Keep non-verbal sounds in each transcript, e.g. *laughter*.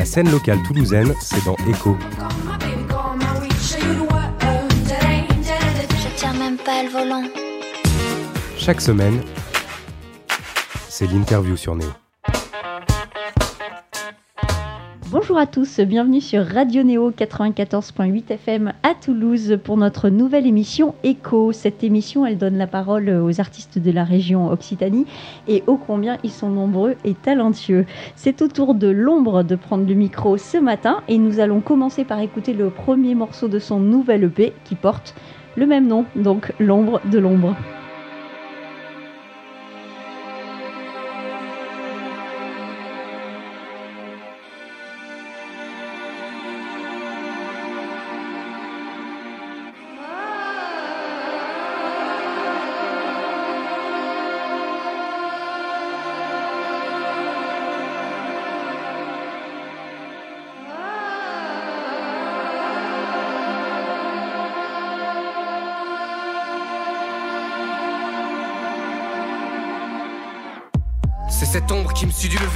La scène locale toulousaine, c'est dans Echo. Je tiens même pas le volant. Chaque semaine, c'est l'interview sur Néo. Bonjour à tous, bienvenue sur Radio Néo 94.8 FM à Toulouse pour notre nouvelle émission Echo. Cette émission, elle donne la parole aux artistes de la région Occitanie et ô combien ils sont nombreux et talentueux. C'est au tour de l'ombre de prendre le micro ce matin et nous allons commencer par écouter le premier morceau de son nouvel EP qui porte le même nom, donc l'ombre de l'ombre.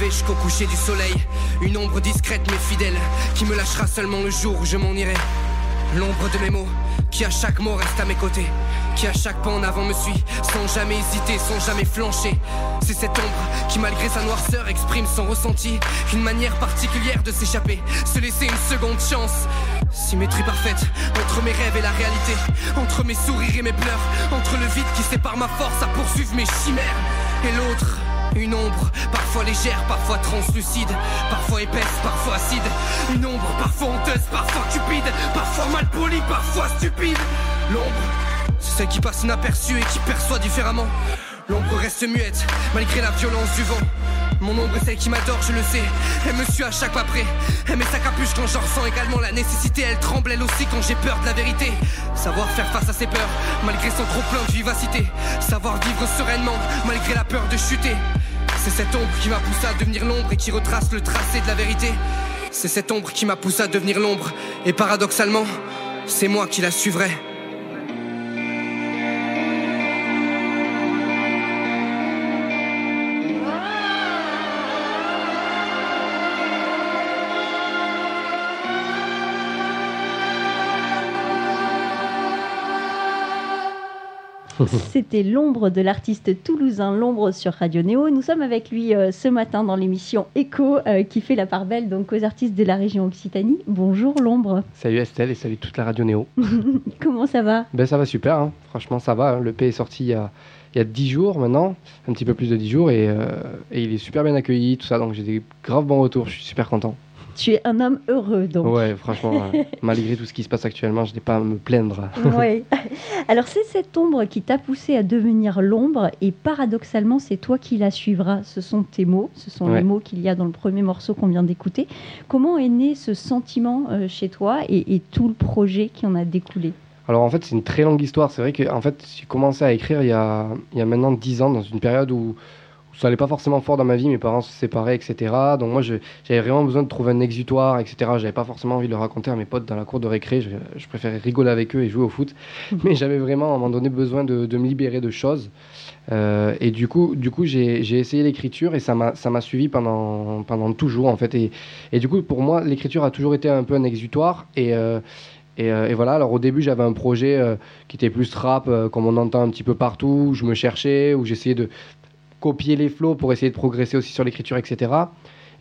Jusqu'au coucher du soleil. Une ombre discrète mais fidèle, qui me lâchera seulement le jour où je m'en irai. L'ombre de mes mots, qui à chaque mot reste à mes côtés, qui à chaque pas en avant me suit, sans jamais hésiter, sans jamais flancher. C'est cette ombre qui, malgré sa noirceur, exprime son ressenti, une manière particulière de s'échapper, se laisser une seconde chance. Symétrie parfaite entre mes rêves et la réalité, entre mes sourires et mes pleurs, entre le vide qui sépare ma force à poursuivre mes chimères et l'autre. Une ombre, parfois légère, parfois translucide, parfois épaisse, parfois acide. Une ombre, parfois honteuse, parfois cupide, parfois mal polie, parfois stupide. L'ombre, c'est celle qui passe inaperçue et qui perçoit différemment. L'ombre reste muette, malgré la violence du vent. Mon ombre est celle qui m'adore, je le sais. Elle me suit à chaque pas près. Elle met sa capuche quand j'en ressens également la nécessité. Elle tremble elle aussi quand j'ai peur de la vérité. Savoir faire face à ses peurs, malgré son trop plein de vivacité. Savoir vivre sereinement, malgré la peur de chuter. C'est cette ombre qui m'a poussé à devenir l'ombre et qui retrace le tracé de la vérité. C'est cette ombre qui m'a poussé à devenir l'ombre. Et paradoxalement, c'est moi qui la suivrai. *laughs* C'était l'ombre de l'artiste toulousain L'ombre sur Radio Néo. Nous sommes avec lui euh, ce matin dans l'émission Echo euh, qui fait la part belle donc aux artistes de la région Occitanie. Bonjour l'ombre. Salut Estelle et salut toute la radio Néo. *laughs* Comment ça va? Ben ça va super, hein. franchement ça va. hein. Le P est sorti il y, a, il y a 10 jours maintenant, un petit peu plus de 10 jours, et, euh, et il est super bien accueilli, tout ça, donc j'ai des graves bons retours, je suis super content. Tu es un homme heureux donc. Ouais, franchement, euh, *laughs* malgré tout ce qui se passe actuellement, je n'ai pas à me plaindre. Ouais. *laughs* Alors c'est cette ombre qui t'a poussé à devenir l'ombre et paradoxalement c'est toi qui la suivras. Ce sont tes mots, ce sont Ouais. les mots qu'il y a dans le premier morceau qu'on vient d'écouter. Comment est né ce sentiment euh, chez toi et, et tout le projet qui en a découlé? Alors en fait, c'est une très longue histoire. C'est vrai que en fait, j'ai commencé à écrire il y a, il y a maintenant 10 ans, dans une période où ça allait pas forcément fort dans ma vie. Mes parents se séparaient, etc. Donc moi, j'avais vraiment besoin de trouver un exutoire, etc. J'avais pas forcément envie de le raconter à mes potes dans la cour de récré. Je, je préférais rigoler avec eux et jouer au foot. *laughs* Mais j'avais vraiment, à un moment donné, besoin de, de me libérer de choses. Euh, et du coup, du coup j'ai essayé l'écriture et ça m'a ça m'a suivi pendant, pendant toujours, en fait. Et, et du coup, pour moi, l'écriture a toujours été un peu un exutoire. Et... euh, et, euh, et voilà, alors au début j'avais un projet euh, qui était plus rap, euh, comme on entend un petit peu partout, où je me cherchais, où j'essayais de copier les flots pour essayer de progresser aussi sur l'écriture, etc.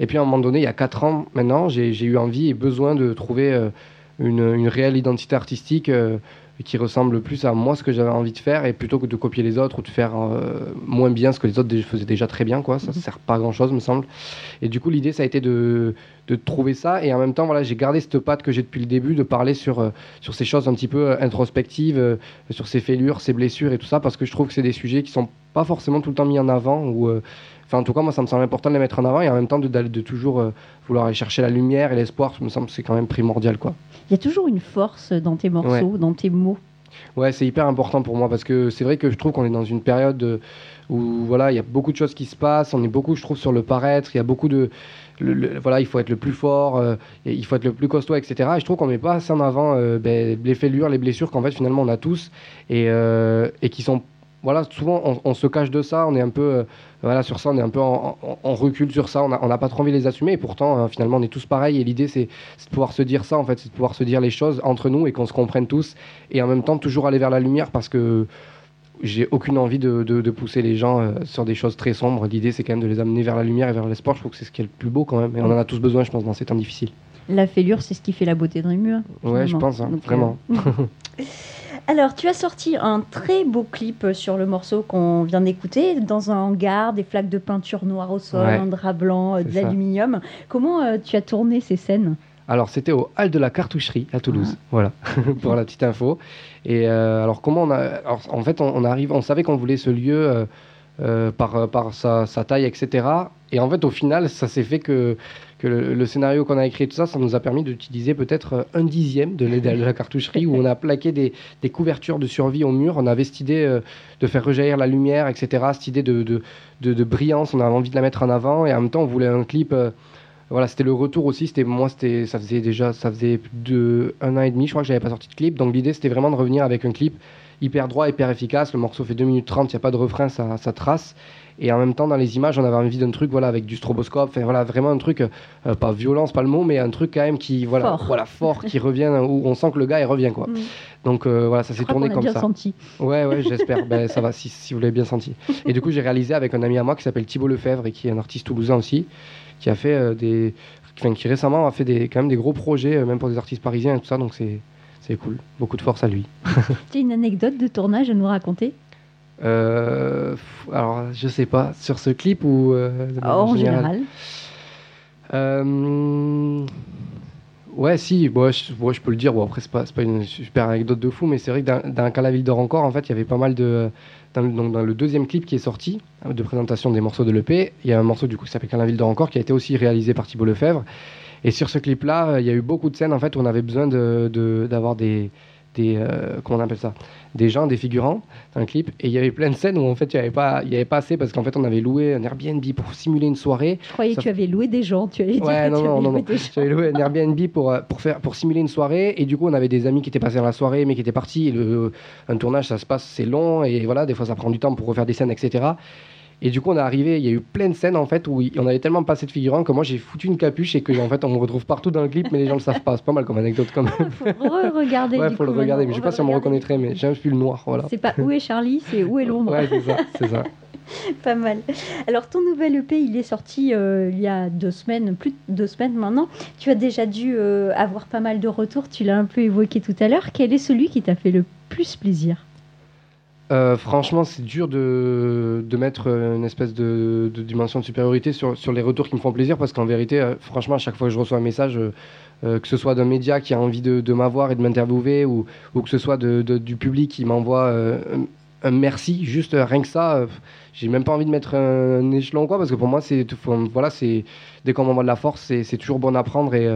Et puis à un moment donné, il y a 4 ans maintenant, j'ai eu envie et besoin de trouver euh, une, une réelle identité artistique euh, qui ressemble plus à moi ce que j'avais envie de faire. Et plutôt que de copier les autres ou de faire euh, moins bien ce que les autres faisaient déjà très bien quoi. Ça ne sert pas à grand chose me semble. Et du coup l'idée ça a été de, de trouver ça. Et en même temps voilà j'ai gardé cette patte que j'ai depuis le début de parler sur euh, sur ces choses un petit peu introspectives sur ces fêlures ces blessures et tout ça parce que je trouve que c'est des sujets qui sont pas forcément tout le temps mis en avant ou euh, Enfin, en tout cas, moi, ça me semble important de les mettre en avant et en même temps de, toujours euh, vouloir aller chercher la lumière et l'espoir. Ça me semble que c'est quand même primordial, quoi. Il y a toujours une force dans tes morceaux, dans tes mots. Ouais, c'est hyper important pour moi parce que c'est vrai que je trouve qu'on est dans une période euh, où voilà, il y a beaucoup de choses qui se passent. On est beaucoup, je trouve, sur le paraître. Il y a beaucoup de le- le- voilà, il faut être le plus fort, euh, et il faut être le plus costaud, etc. Et je trouve qu'on met pas assez en avant euh, ben, les fêlures, les blessures qu'en fait finalement on a tous et, euh, et qui sont voilà, souvent on, on se cache de ça, on est un peu, euh, voilà, sur ça, on est un peu en, en- en recul sur ça, on n'a pas trop envie de les assumer, et pourtant, euh, finalement, on est tous pareils, et l'idée, c'est de pouvoir se dire ça, en fait, c'est de pouvoir se dire les choses entre nous et qu'on se comprenne tous, et en même temps, toujours aller vers la lumière, parce que j'ai aucune envie de, de- de pousser les gens euh, sur des choses très sombres. L'idée, c'est quand même de les amener vers la lumière et vers l'espoir. Je trouve que c'est ce qui est le plus beau quand même. Et on en a tous besoin, je pense, dans ces temps difficiles. La fêlure, c'est ce qui fait la beauté d'un mur. Ouais, je pense, hein, Donc, euh, vraiment. *laughs* *laughs* Alors, tu as sorti un très beau clip sur le morceau qu'on vient d'écouter, dans un hangar, des flaques de peinture noire au sol, Ouais. un drap blanc, euh, de l'aluminium. Comment euh, tu as tourné ces scènes? Alors, c'était au hall de la cartoucherie à Toulouse. Ah. Voilà, *laughs* pour la petite info. Et euh, alors, comment on a. alors, en fait, on, on arrive, on savait qu'on voulait ce lieu euh, euh, par, euh, par sa, sa taille, etc. Et en fait, au final, ça s'est fait que, le, scénario qu'on a écrit, tout ça, ça nous a permis d'utiliser peut-être euh, un dixième de, la cartoucherie où on a plaqué des, couvertures de survie au mur. On avait cette idée euh, de faire rejaillir la lumière, etc. Cette idée de, brillance, on avait envie de la mettre en avant. Et en même temps, on voulait un clip. euh, voilà, c'était le retour aussi. Moi, ça faisait déjà, ça faisait un an et demi, je crois que j'avais pas sorti de clip. Donc l'idée, c'était vraiment de revenir avec un clip hyper droit, hyper efficace. Le morceau fait 2 minutes 30, il n'y a pas de refrain, ça trace. Et en même temps, dans les images, on avait envie d'un truc, voilà, avec du stroboscope. Enfin, voilà, vraiment un truc, euh, pas violent, c'est pas le mot, mais un truc quand même qui, voilà, Fort. voilà, fort, qui revient, où on sent que le gars, il revient, quoi. Mm. Donc euh, voilà, ça s'est tourné comme bien ça. senti. Ouais, ouais, j'espère. ben, ça va, si, si vous l'avez bien senti. Et du coup, j'ai réalisé avec un ami à moi qui s'appelle Thibaut Lefebvre et qui est un artiste toulousain aussi, qui a fait euh, des. Enfin, qui récemment a fait des, quand même des gros projets, même pour des artistes parisiens et tout ça, donc c'est, c'est cool. Beaucoup de force à lui. *laughs* Tu as une anecdote de tournage à nous raconter Euh, alors, je sais pas, sur ce clip ou. euh, manière En général. Euh, Ouais, si, bon, je, bon, je peux le dire. Bon, après, c'est pas, pas une super anecdote de fou, mais c'est vrai que dans, dans Quand la ville dort encore, en fait, il y avait pas mal de. Dans, le- donc, dans le deuxième clip qui est sorti, euh, de présentation des morceaux de l'EP, il y a un morceau du coup qui s'appelle Quand la ville dort encore, qui a été aussi réalisé par Thibault Lefebvre. Et sur ce clip-là, il y a eu beaucoup de scènes en fait où on avait besoin de, de- d'avoir des. Des euh, comment on appelle ça? Des gens, des figurants dans le clip. Et il y avait plein de scènes où en fait, il n'y avait, pas- il y avait pas assez parce qu'en fait, on avait loué un Airbnb pour simuler une soirée. Je croyais Ça que tu avais loué des gens. Tu allais dire Ouais, non, tu non, avais non, loué non. J'avais loué un Airbnb pour, euh, pour, faire, pour simuler une soirée et du coup on avait des amis qui étaient passés dans la soirée mais qui étaient partis. Et le, un tournage ça se passe, c'est long et voilà, des fois ça prend du temps pour refaire des scènes, etc. Et du coup on est arrivé, il y a eu plein de scènes en fait où on avait tellement passé de figurants que moi j'ai foutu une capuche et que en fait on me retrouve partout dans le clip mais les gens le savent pas. C'est pas mal comme anecdote quand même. *laughs* faut re-regarder. ouais, faut le regarder, mais je sais pas si on me regarder. reconnaîtrait, mais j'ai un pull noir, voilà. C'est pas où est Charlie, c'est où est l'ombre. Ouais, c'est ça, c'est ça. *laughs* Pas mal. Alors, ton nouvel EP, il est sorti euh, il y a deux semaines, plus de deux semaines maintenant. Tu as déjà dû euh, avoir pas mal de retours, tu l'as un peu évoqué tout à l'heure. Quel est celui qui t'a fait le plus plaisir? Euh, franchement, c'est dur de, de mettre euh, une espèce de, dimension de supériorité sur, sur les retours qui me font plaisir parce qu'en vérité, euh, franchement, à chaque fois que je reçois un message, que ce soit d'un média qui a envie de, m'avoir et de m'interviewer ou, ou que ce soit du public qui m'envoie un, merci, juste rien que ça, j'ai même pas envie de mettre un, échelon quoi parce que pour moi, c'est voilà, dès qu'on m'envoie de la force, c'est c'est toujours bon à prendre et.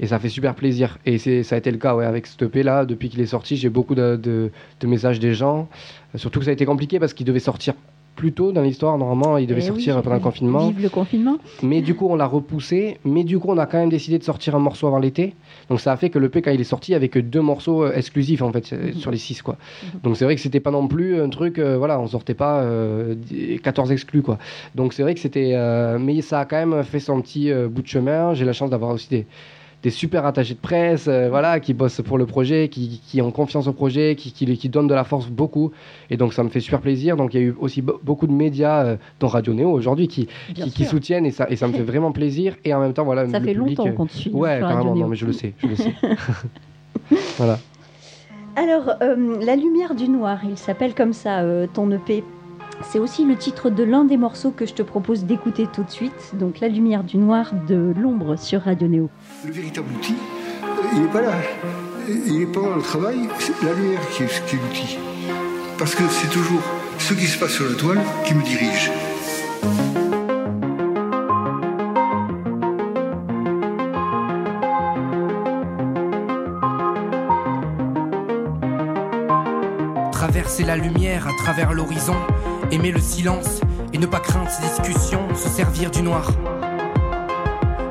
Et ça fait super plaisir. Et ça a été le cas ouais, avec ce EP là. Depuis qu'il est sorti, j'ai beaucoup de, de- de messages des gens. Surtout que ça a été compliqué parce qu'il devait sortir plus tôt dans l'histoire. Normalement, il devait Eh sortir oui, pendant le confinement. Vive le confinement. Mais du coup, on l'a repoussé. Mais du coup, on a quand même décidé de sortir un morceau avant l'été. Donc ça a fait que le P, quand il est sorti, que deux morceaux euh, exclusifs en fait euh, Mhm. sur les six quoi. Mhm. Donc c'est vrai que c'était pas non plus un truc. euh, voilà, on sortait pas euh, 14 exclus quoi. Donc c'est vrai que c'était. euh, mais ça a quand même fait son petit bout de chemin. J'ai la chance d'avoir aussi des des super attachés de presse, euh, voilà, qui bossent pour le projet, qui, qui ont confiance au projet, qui, qui, qui donnent de la force beaucoup. Et donc ça me fait super plaisir. Donc il y a eu aussi be- beaucoup de médias, euh, dont Radio Néo aujourd'hui, qui, qui, soutiennent et ça, et ça me fait *laughs* vraiment plaisir. Et en même temps, voilà, Ça le fait public, longtemps euh, qu'on te suit. Ouais, carrément, non, mais je le sais, je le sais. *laughs* *laughs* voilà. Alors, euh, La lumière du noir, il s'appelle comme ça, euh, ton EP. C'est aussi le titre de l'un des morceaux que je te propose d'écouter tout de suite. Donc, La lumière du noir de l'ombre sur Radio Néo. Le véritable outil, euh, il n'est pas là. Il n'est pas dans le travail, c'est la lumière qui est, qui est l'outil. Parce que c'est toujours ce qui se passe sur la toile qui me dirige. La lumière à travers l'horizon, aimer le silence et ne pas craindre ces discussions, se servir du noir.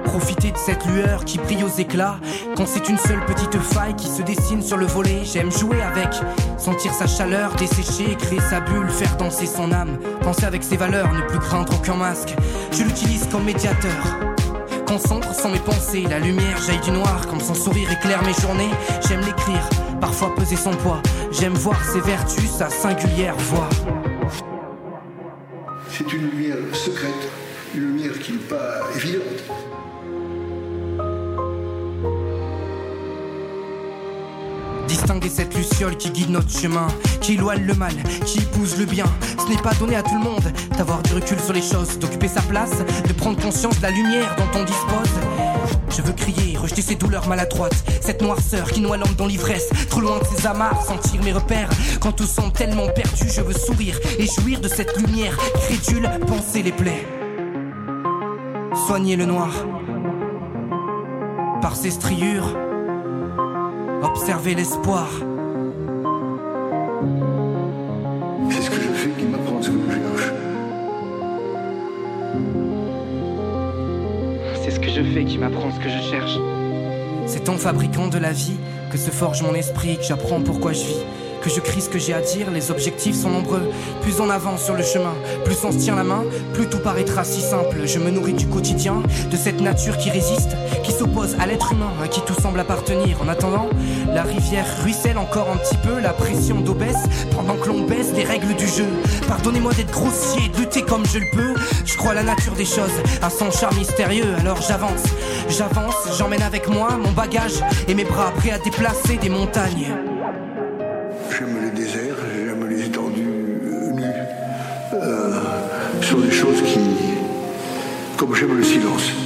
profiter de cette lueur qui brille aux éclats. Quand c'est une seule petite faille qui se dessine sur le volet, j'aime jouer avec, sentir sa chaleur, dessécher, créer sa bulle, faire danser son âme. Penser avec ses valeurs, ne plus craindre aucun masque. Je l'utilise comme médiateur. Concentre sans mes pensées, la lumière jaillit du noir, comme son sourire éclaire mes journées. J'aime l'écrire, parfois peser son poids. J'aime voir ses vertus, sa singulière voix. C'est une lumière secrète, une lumière qui n'est pas évidente. Distinguer cette luciole qui guide notre chemin, qui éloigne le mal, qui épouse le bien. Ce n'est pas donné à tout le monde d'avoir du recul sur les choses, d'occuper sa place, de prendre conscience de la lumière dont on dispose. Je veux crier, rejeter ces douleurs maladroites, cette noirceur qui noie l'homme dans l'ivresse, trop loin de ses amarres, sentir mes repères. Quand tout semble tellement perdu, je veux sourire et jouir de cette lumière crédule, penser les plaies. Soigner le noir par ses striures observer l'espoir. Ce que je cherche. C'est en fabriquant de la vie que se forge mon esprit, que j'apprends pourquoi je vis que je crie ce que j'ai à dire, les objectifs sont nombreux. Plus on avance sur le chemin, plus on se tient la main, plus tout paraîtra si simple. Je me nourris du quotidien, de cette nature qui résiste, qui s'oppose à l'être humain, à qui tout semble appartenir. En attendant, la rivière ruisselle encore un petit peu, la pression d'eau baisse, pendant que l'on baisse les règles du jeu. Pardonnez-moi d'être grossier, de lutter comme je le peux. Je crois la nature des choses, à son charme mystérieux, alors j'avance. J'avance, j'emmène avec moi mon bagage et mes bras prêts à déplacer des montagnes. J'aime les déserts, j'aime les étendues nues. Euh, sont des choses qui. Comme j'aime le silence.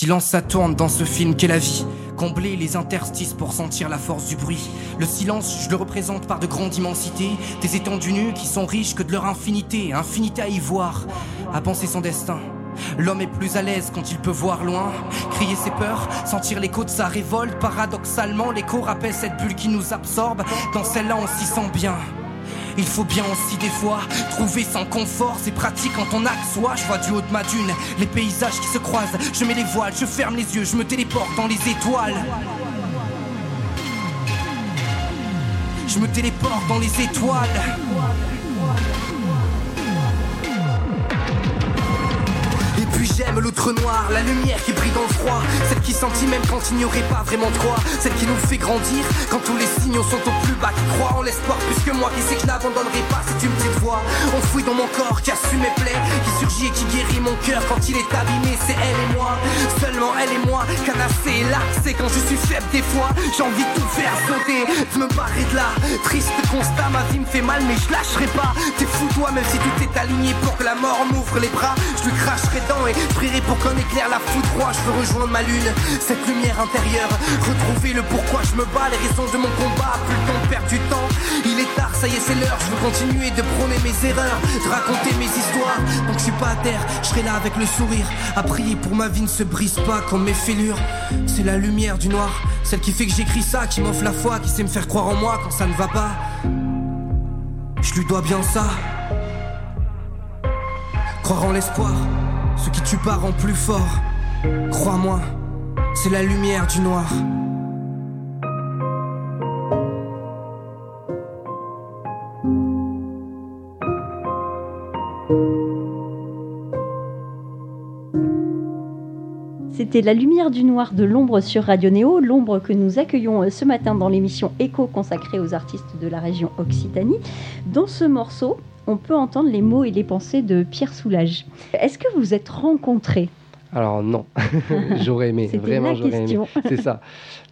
Silence ça dans ce film qu'est la vie. Combler les interstices pour sentir la force du bruit. Le silence, je le représente par de grandes immensités, des étendues nues qui sont riches que de leur infinité, infinité à y voir, à penser son destin. L'homme est plus à l'aise quand il peut voir loin, crier ses peurs, sentir l'écho de sa révolte. Paradoxalement, l'écho rappelle cette bulle qui nous absorbe. Dans celle-là, on s'y sent bien. Il faut bien aussi des fois trouver son confort, c'est pratique quand on a. Je vois du haut de ma dune les paysages qui se croisent. Je mets les voiles, je ferme les yeux, je me téléporte dans les étoiles. Je me téléporte dans les étoiles. Puis j'aime l'outre noir, la lumière qui brille dans le froid, celle qui sentit même quand il n'y aurait pas vraiment de croix, celle qui nous fait grandir quand tous les signaux sont au plus bas, qui croit en l'espoir plus que moi, qui sait que je n'abandonnerai pas, c'est une petite voix enfouie dans mon corps qui assume mes plaies, qui surgit et qui guérit mon cœur. Quand il est abîmé, c'est elle et moi, seulement elle et moi, canassé et c'est quand je suis faible des fois, j'ai envie de tout faire sauter, de me barrer de là, triste constat, ma vie me fait mal mais je lâcherai pas, t'es fou toi même si tout est aligné pour que la mort m'ouvre les bras, je lui cracherai dedans et pour qu'un éclair la foudroie, je veux rejoindre ma lune, cette lumière intérieure, retrouver le pourquoi je me bats, les raisons de mon combat, plus le temps de perdre du temps, il est tard, ça y est c'est l'heure, je veux continuer de prôner mes erreurs, de raconter mes histoires, donc je suis pas à terre, je serai là avec le sourire, à prier pour ma vie ne se brise pas comme mes fêlures, c'est la lumière du noir, celle qui fait que j'écris ça, qui m'offre la foi, qui sait me faire croire en moi quand ça ne va pas, je lui dois bien ça, croire en l'espoir, ce qui tue pas rend plus fort, crois-moi, c'est la lumière du noir. C'était La lumière du noir de l'ombre sur Radio Néo, l'ombre que nous accueillons euh, ce matin dans l'émission Écho consacrée aux artistes de la région Occitanie. Dans ce morceau, on peut entendre les mots et les pensées de Pierre Soulages. Est-ce que vous vous êtes rencontrés? Alors non, *laughs* j'aurais aimé, vraiment j'aurais aimé. C'est ça.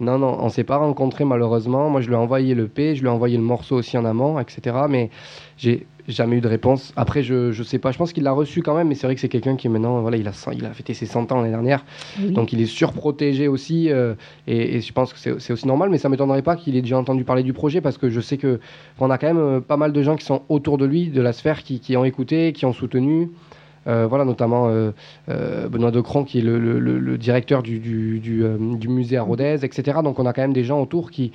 Non, non, on s'est pas rencontrés malheureusement. Moi, je lui ai envoyé le P, je lui ai envoyé le morceau aussi en amont, etc. Mais j'ai jamais eu de réponse. Après, je, je sais pas, je pense qu'il l'a reçu quand même, mais c'est vrai que c'est quelqu'un qui maintenant, voilà, il a, il a fêté ses 100 ans l'année dernière. Oui. Donc il est surprotégé aussi, euh, et, et je pense que c'est c'est aussi normal, mais ça m'étonnerait pas qu'il ait déjà entendu parler du projet, parce que je sais que on a quand même euh, pas mal de gens qui sont autour de lui, de la sphère, qui, qui ont écouté, qui ont soutenu. Euh, voilà, notamment euh, euh, Benoît Decron, qui est le, le- le- le directeur du, du- du, du musée à Rodez, etc. Donc on a quand même des gens autour qui,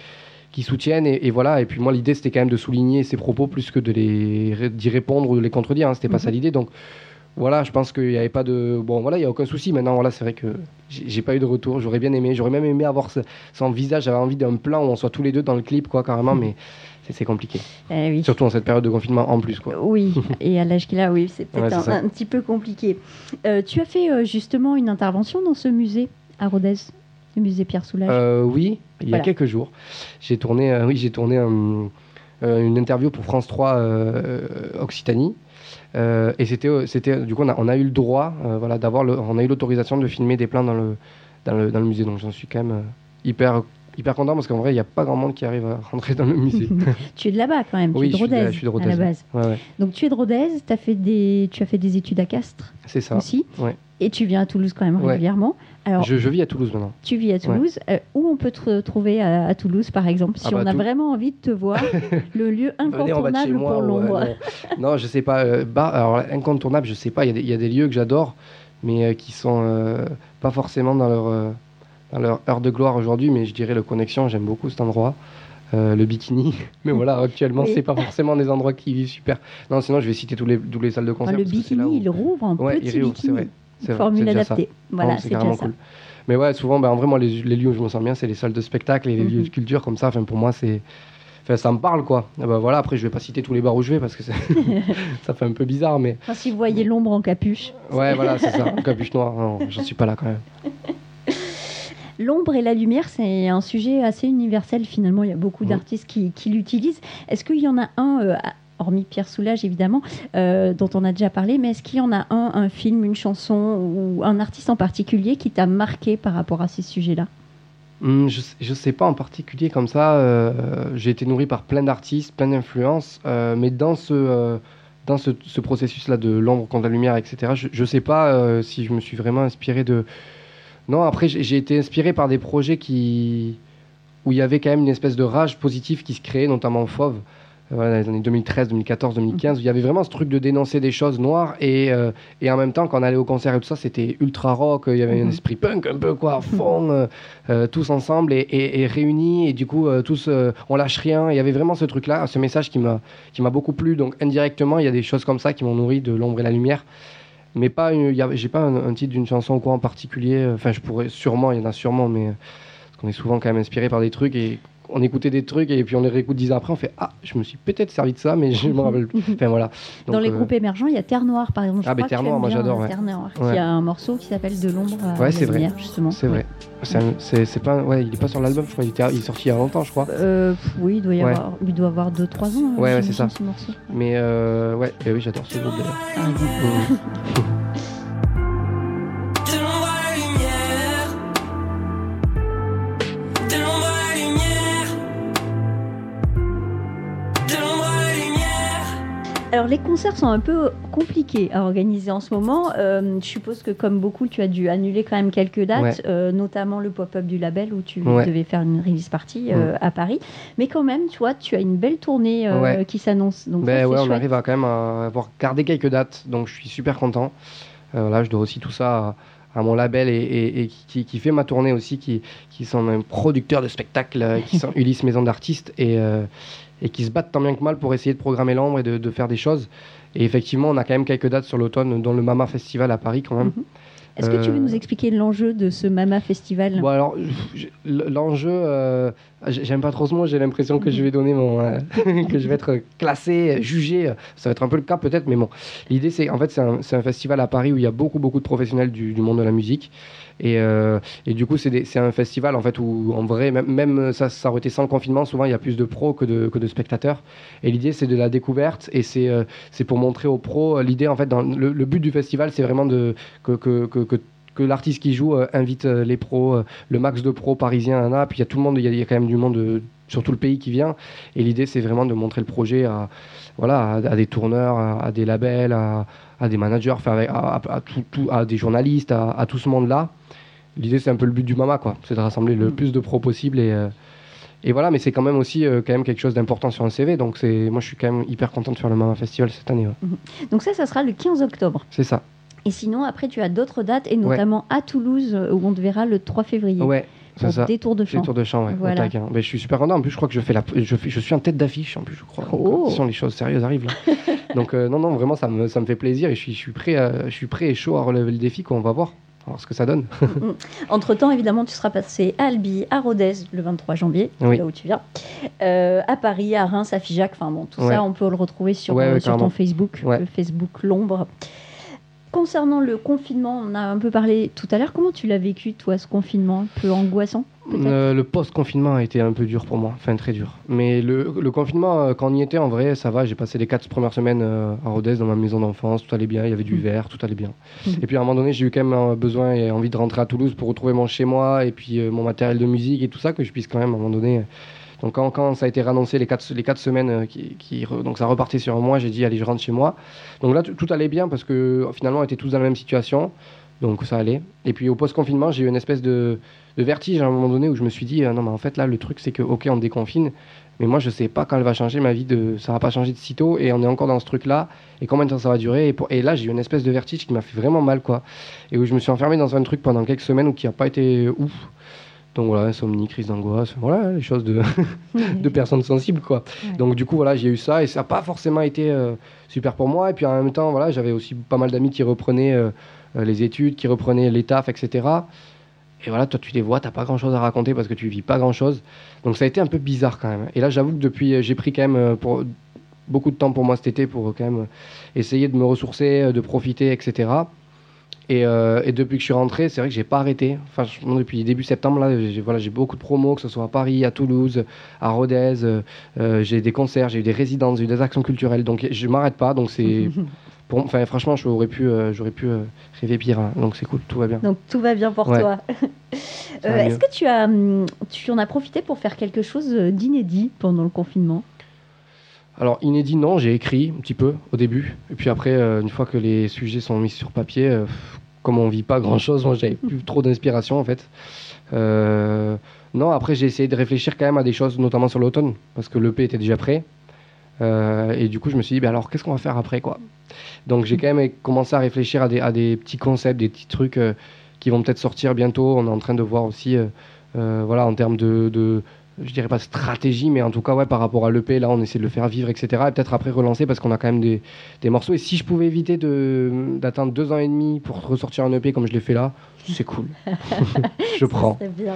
qui soutiennent. Et, et voilà. Et puis moi, l'idée, c'était quand même de souligner ces propos plus que ré- d'y répondre ou de les contredire. Hein. C'était pas Mhm. ça l'idée. Donc voilà, je pense qu'il n'y avait pas de. Bon, voilà, il n'y a aucun souci. Maintenant, voilà, c'est vrai que j'ai j'ai pas eu de retour. J'aurais bien aimé. J'aurais même aimé avoir ce- son visage. J'avais envie d'un plan où on soit tous les deux dans le clip, quoi, carrément. Mais c'est- compliqué. Eh oui. Surtout en cette période de confinement en plus, quoi. Oui, *laughs* et à l'âge qu'il a, oui, c'est peut-être Ouais, un, petit peu compliqué. Euh, tu as fait euh, justement une intervention dans ce musée à Rodez, le musée Pierre Soulages? Euh, oui, il y Voilà. a quelques jours. J'ai tourné, oui, j'ai tourné un- une interview pour France 3 euh, Occitanie. Et c'était, c'était, du coup, on a, on a eu le droit, voilà, d'avoir, on a eu l'autorisation de filmer des plans dans le, dans le, dans le musée. Donc j'en suis quand même hyper, hyper content parce qu'en vrai, il n'y a pas grand monde qui arrive à rentrer dans le musée. *laughs* tu es de là-bas quand même, oui, tu es de je suis de- Rodez, je suis de à la Rodez, base. ouais, ouais, Donc tu es de Rodez, t'as fait des, tu as fait des études à Castres c'est ça. aussi, ouais. et tu viens à Toulouse quand même régulièrement. Alors, Je, je vis à Toulouse maintenant. tu vis à Toulouse. Euh, où on peut te trouver à, à Toulouse, par exemple, si Ah bah, on a tout- vraiment envie de te voir, *laughs* le lieu incontournable moi, pour ouais, l'ombre. non. non, je sais pas. euh, bah, alors, incontournable, je sais pas. Il y, a des- il y a des lieux que j'adore, mais euh, qui sont euh, pas forcément dans leur, euh, leur heure de gloire aujourd'hui. Mais je dirais le Connexion, j'aime beaucoup cet endroit. Euh, le bikini, *laughs* mais voilà, actuellement, Oui. c'est pas forcément des endroits qui vivent super. Non, sinon, je vais citer tous les, les salles de concert. Ah, le bikini, où- il rouvre en Ouais, il petit réouvre, c'est bikini. vrai. Formule adaptée. Voilà, c'est carrément ça. cool. Mais ouais, souvent, ben, en vrai, moi, les, les lieux où je me sens bien, c'est les salles de spectacle et les lieux Mhm. de culture comme ça. Enfin, pour moi, c'est. Enfin, ça me parle, quoi. Ah bah, voilà, après, je vais pas citer tous les bars où je vais parce que *laughs* *laughs* ça fait un peu bizarre, mais. Enfin, si vous voyez l'ombre en capuche. Ouais, voilà, c'est ça. Capuche noire, j'en suis pas là quand même. L'ombre et la lumière, c'est un sujet assez universel finalement. Il y a beaucoup d'artistes qui, qui l'utilisent. Est-ce qu'il y en a un, euh, hormis Pierre Soulages évidemment, euh, dont on a déjà parlé, mais est-ce qu'il y en a un, un film, une chanson ou un artiste en particulier qui t'a marqué par rapport à ces sujets-là? Hum, je, je sais pas en particulier comme ça. euh, j'ai été nourri par plein d'artistes, plein d'influences, euh, mais dans ce. dans ce, ce processus-là de l'ombre contre la lumière, etc., je, je sais pas si je me suis vraiment inspiré de. Non, après, j'ai été inspiré par des projets qui. où il y avait quand même une espèce de rage positive qui se créait, notamment Fauve, euh, voilà, dans les années 2013, 2014, 2015, où il y avait vraiment ce truc de dénoncer des choses noires et, euh, et en même temps, quand on allait au concert et tout ça, c'était ultra rock, il y avait un Mhm. esprit punk un peu, quoi, à fond, euh, tous ensemble et, et- et réunis, et du coup, euh, tous, on lâche rien. Il y avait vraiment ce truc-là, ce message qui m'a qui m'a beaucoup plu. Donc, indirectement, il y a des choses comme ça qui m'ont nourri de l'ombre et la lumière. Mais pas, j'ai pas un, titre d'une chanson ou quoi en particulier. Enfin, je pourrais sûrement, il y en a sûrement, mais parce qu'on est souvent quand même inspiré par des trucs et on écoutait des trucs et puis on les réécoute dix ans après, on fait ah, je me suis peut-être servi de ça, mais je me rappelle. plus. *laughs* Enfin voilà. Dans les euh, groupes émergents, il y a Terre Noire par exemple. Je Ah, mais crois que Terre Noire, moi, j'adore, euh, ouais. Terre Noire, qui Ouais. a un morceau qui s'appelle De l'ombre à Ouais, la c'est vrai. lumière, justement. C'est vrai. C'est pas, ouais, il est pas sur l'album, je crois. Il, était- il est sorti il y a longtemps, je crois. Euh, oui, il doit y avoir, il doit avoir 2-3 ans. hein, Ouais, c'est ça. ce morceau. Mais euh, ouais, eh oui, j'adore ce groupe d'ailleurs. Par *laughs* Alors les concerts sont un peu compliqués à organiser en ce moment. Euh, je suppose que comme beaucoup, tu as dû annuler quand même quelques dates, Ouais. euh, notamment le pop-up du label où tu Ouais. devais faire une release party euh, à Paris. Mais quand même, tu vois, tu as une belle tournée qui s'annonce. Donc Ben ça, ouais, c'est on chouette. arrive à quand même à avoir gardé quelques dates, donc je suis super content. Là, je dois aussi tout ça à, mon label et, et- et qui, qui fait ma tournée aussi, qui, qui sont un producteur de spectacles, euh, qui sont *laughs* Ulysse Maison d'artistes et, euh, et qui se battent tant bien que mal pour essayer de programmer l'ombre et de, de faire des choses. Et effectivement, on a quand même quelques dates sur l'automne, dont le Mama Festival à Paris quand même. Mhm. Est-ce que tu veux Euh, nous expliquer l'enjeu de ce Mama Festival? Bon alors, l'enjeu, euh, j'aime pas trop ce mot, j'ai l'impression que je vais donner mon, euh, *laughs* que je vais être classé, jugé, ça va être un peu le cas peut-être, mais bon, l'idée c'est, en fait c'est un, festival à Paris où il y a beaucoup beaucoup de professionnels du, du monde de la musique, et, euh, et du coup c'est un festival en fait où en vrai, même, ça, ça aurait été sans confinement, souvent il y a plus de pros que de, spectateurs, et l'idée c'est de la découverte, et c'est euh, pour montrer aux pros, euh, l'idée en fait, le, but du festival c'est vraiment que, l'artiste qui joue invite les pros, le max de pros parisiens, puis il y a tout le monde, il y, a- quand même du monde sur tout le pays qui vient. Et l'idée, c'est vraiment de montrer le projet à, voilà, à des tourneurs, à, à des labels, à, à des managers, avec- à, à- à tout- tout- à des journalistes, à, tout ce monde-là. L'idée, c'est un peu le but du Mama, quoi. C'est de rassembler le Mm. plus de pros possible et. euh, et voilà, mais c'est quand même aussi euh, quand même quelque chose d'important sur un CV. Donc c'est, moi, je suis quand même hyper content de faire le Mama Festival cette année. ouais. Donc ça, ça sera le 15 octobre. C'est ça. Et sinon, après, tu as d'autres dates, et notamment à Toulouse, euh, où on te verra le 3 février. Ouais. C'est ça. des tours de chant. tour de chant, ouais. Voilà. taquin. Ben, je suis super content. En plus, je crois que je, fais la... je, fais- je suis en tête d'affiche, en plus, je crois. Donc, Oh. attention, les choses sérieuses arrivent là. *laughs* Donc, euh, non, non, vraiment, ça me, ça me fait plaisir et je suis, je, suis prêt à- je suis prêt et chaud à relever le défi, quoi. On va voir. Voir ce que ça donne. *laughs* Entre-temps, évidemment, tu seras passé à Albi, à Rodez le 23 janvier, Oui. là où tu viens, euh, à Paris, à Reims, à Figeac. Enfin bon, tout Ouais. ça, on peut le retrouver sur, Ouais, euh, ouais, sur ton. Facebook, Ouais. le Facebook L'Ombre. Concernant le confinement, on a un peu parlé tout à l'heure. Comment tu l'as vécu, toi, ce confinement Un peu angoissant Euh, le post-confinement a été un peu dur pour moi, enfin très dur. Mais le, le confinement, euh, quand on y était, en vrai, ça va. J'ai passé les quatre premières semaines euh, à Rodez, dans ma maison d'enfance, tout allait bien, il y avait du Mhm. verre, tout allait bien. Mhm. Et puis à un moment donné, j'ai eu quand même euh, besoin et envie de rentrer à Toulouse pour retrouver mon chez-moi et puis euh, mon matériel de musique et tout ça, que je puisse quand même à un moment donné. Donc quand, ça a été réannoncé les quatre, les quatre semaines, euh, qui, donc ça repartait sur un mois, j'ai dit allez je rentre chez moi. Donc là tout, allait bien parce que finalement on était tous dans la même situation, donc ça allait. Et puis au post-confinement j'ai eu une espèce de, vertige à un moment donné où je me suis dit euh, non mais en fait là le truc c'est que ok on déconfine, mais moi je sais pas quand elle va changer ma vie, de, ça va pas changer de sitôt et on est encore dans ce truc là et combien de temps ça va durer? Et là j'ai eu une espèce de vertige qui m'a fait vraiment mal quoi, et où je me suis enfermé dans un truc pendant quelques semaines où qui a pas été ouf. Donc voilà, insomnie, crise d'angoisse, voilà les choses de, *laughs* de personnes sensibles quoi. Ouais. Donc du coup voilà, j'ai eu ça et ça n'a pas forcément été euh, super pour moi. Et puis en même temps voilà, j'avais aussi pas mal d'amis qui reprenaient euh, euh, les études, qui reprenaient les tafs, etc. Et voilà, toi tu les vois, t'as pas grand chose à raconter parce que tu vis pas grand chose. Donc ça a été un peu bizarre quand même. Et là j'avoue que depuis, j'ai pris quand même pour beaucoup de temps pour moi cet été pour quand même essayer de me ressourcer, de profiter, etc. Et, euh, et depuis que je suis rentré, c'est vrai que j'ai pas arrêté. Enfin, je- depuis début septembre, là, j'ai voilà, beaucoup de promos, que ce soit à Paris, à Toulouse, à Rodez. euh, euh, j'ai des concerts, j'ai eu des résidences, j'ai eu des actions culturelles. Donc je m'arrête pas. Donc c'est, *laughs* enfin, franchement, j'aurais pu, euh, j'aurais pu euh, rêver pire. hein. Donc c'est cool, tout va bien. Donc tout va bien pour Ouais. toi. Euh, Est-ce que tu as, hum, tu en as profité pour faire quelque chose euh, d'inédit pendant le confinement? Alors inédit, non, j'ai écrit un petit peu au début. Et puis après, euh, une fois que les sujets sont mis sur papier, euh, comme on vit pas grand chose, moi j'avais plus trop d'inspiration en fait. Euh, non, après j'ai essayé de réfléchir quand même à des choses, notamment sur l'automne, parce que l'EP était déjà prêt. Et du coup, je me suis dit, ben alors qu'est-ce qu'on va faire après quoi? Donc j'ai quand même commencé à réfléchir à des, à des petits concepts, des petits trucs qui vont peut-être sortir bientôt. On est en train de voir aussi, voilà, en termes de, je dirais pas stratégie, mais en tout cas, ouais, par rapport à l'EP, là, on essaie de le faire vivre, etc. Et peut-être après relancer parce qu'on a quand même des, des morceaux. Et si je pouvais éviter de- d'attendre deux ans et demi pour ressortir un EP comme je l'ai fait là, c'est cool. *laughs* je prends. C'est bien.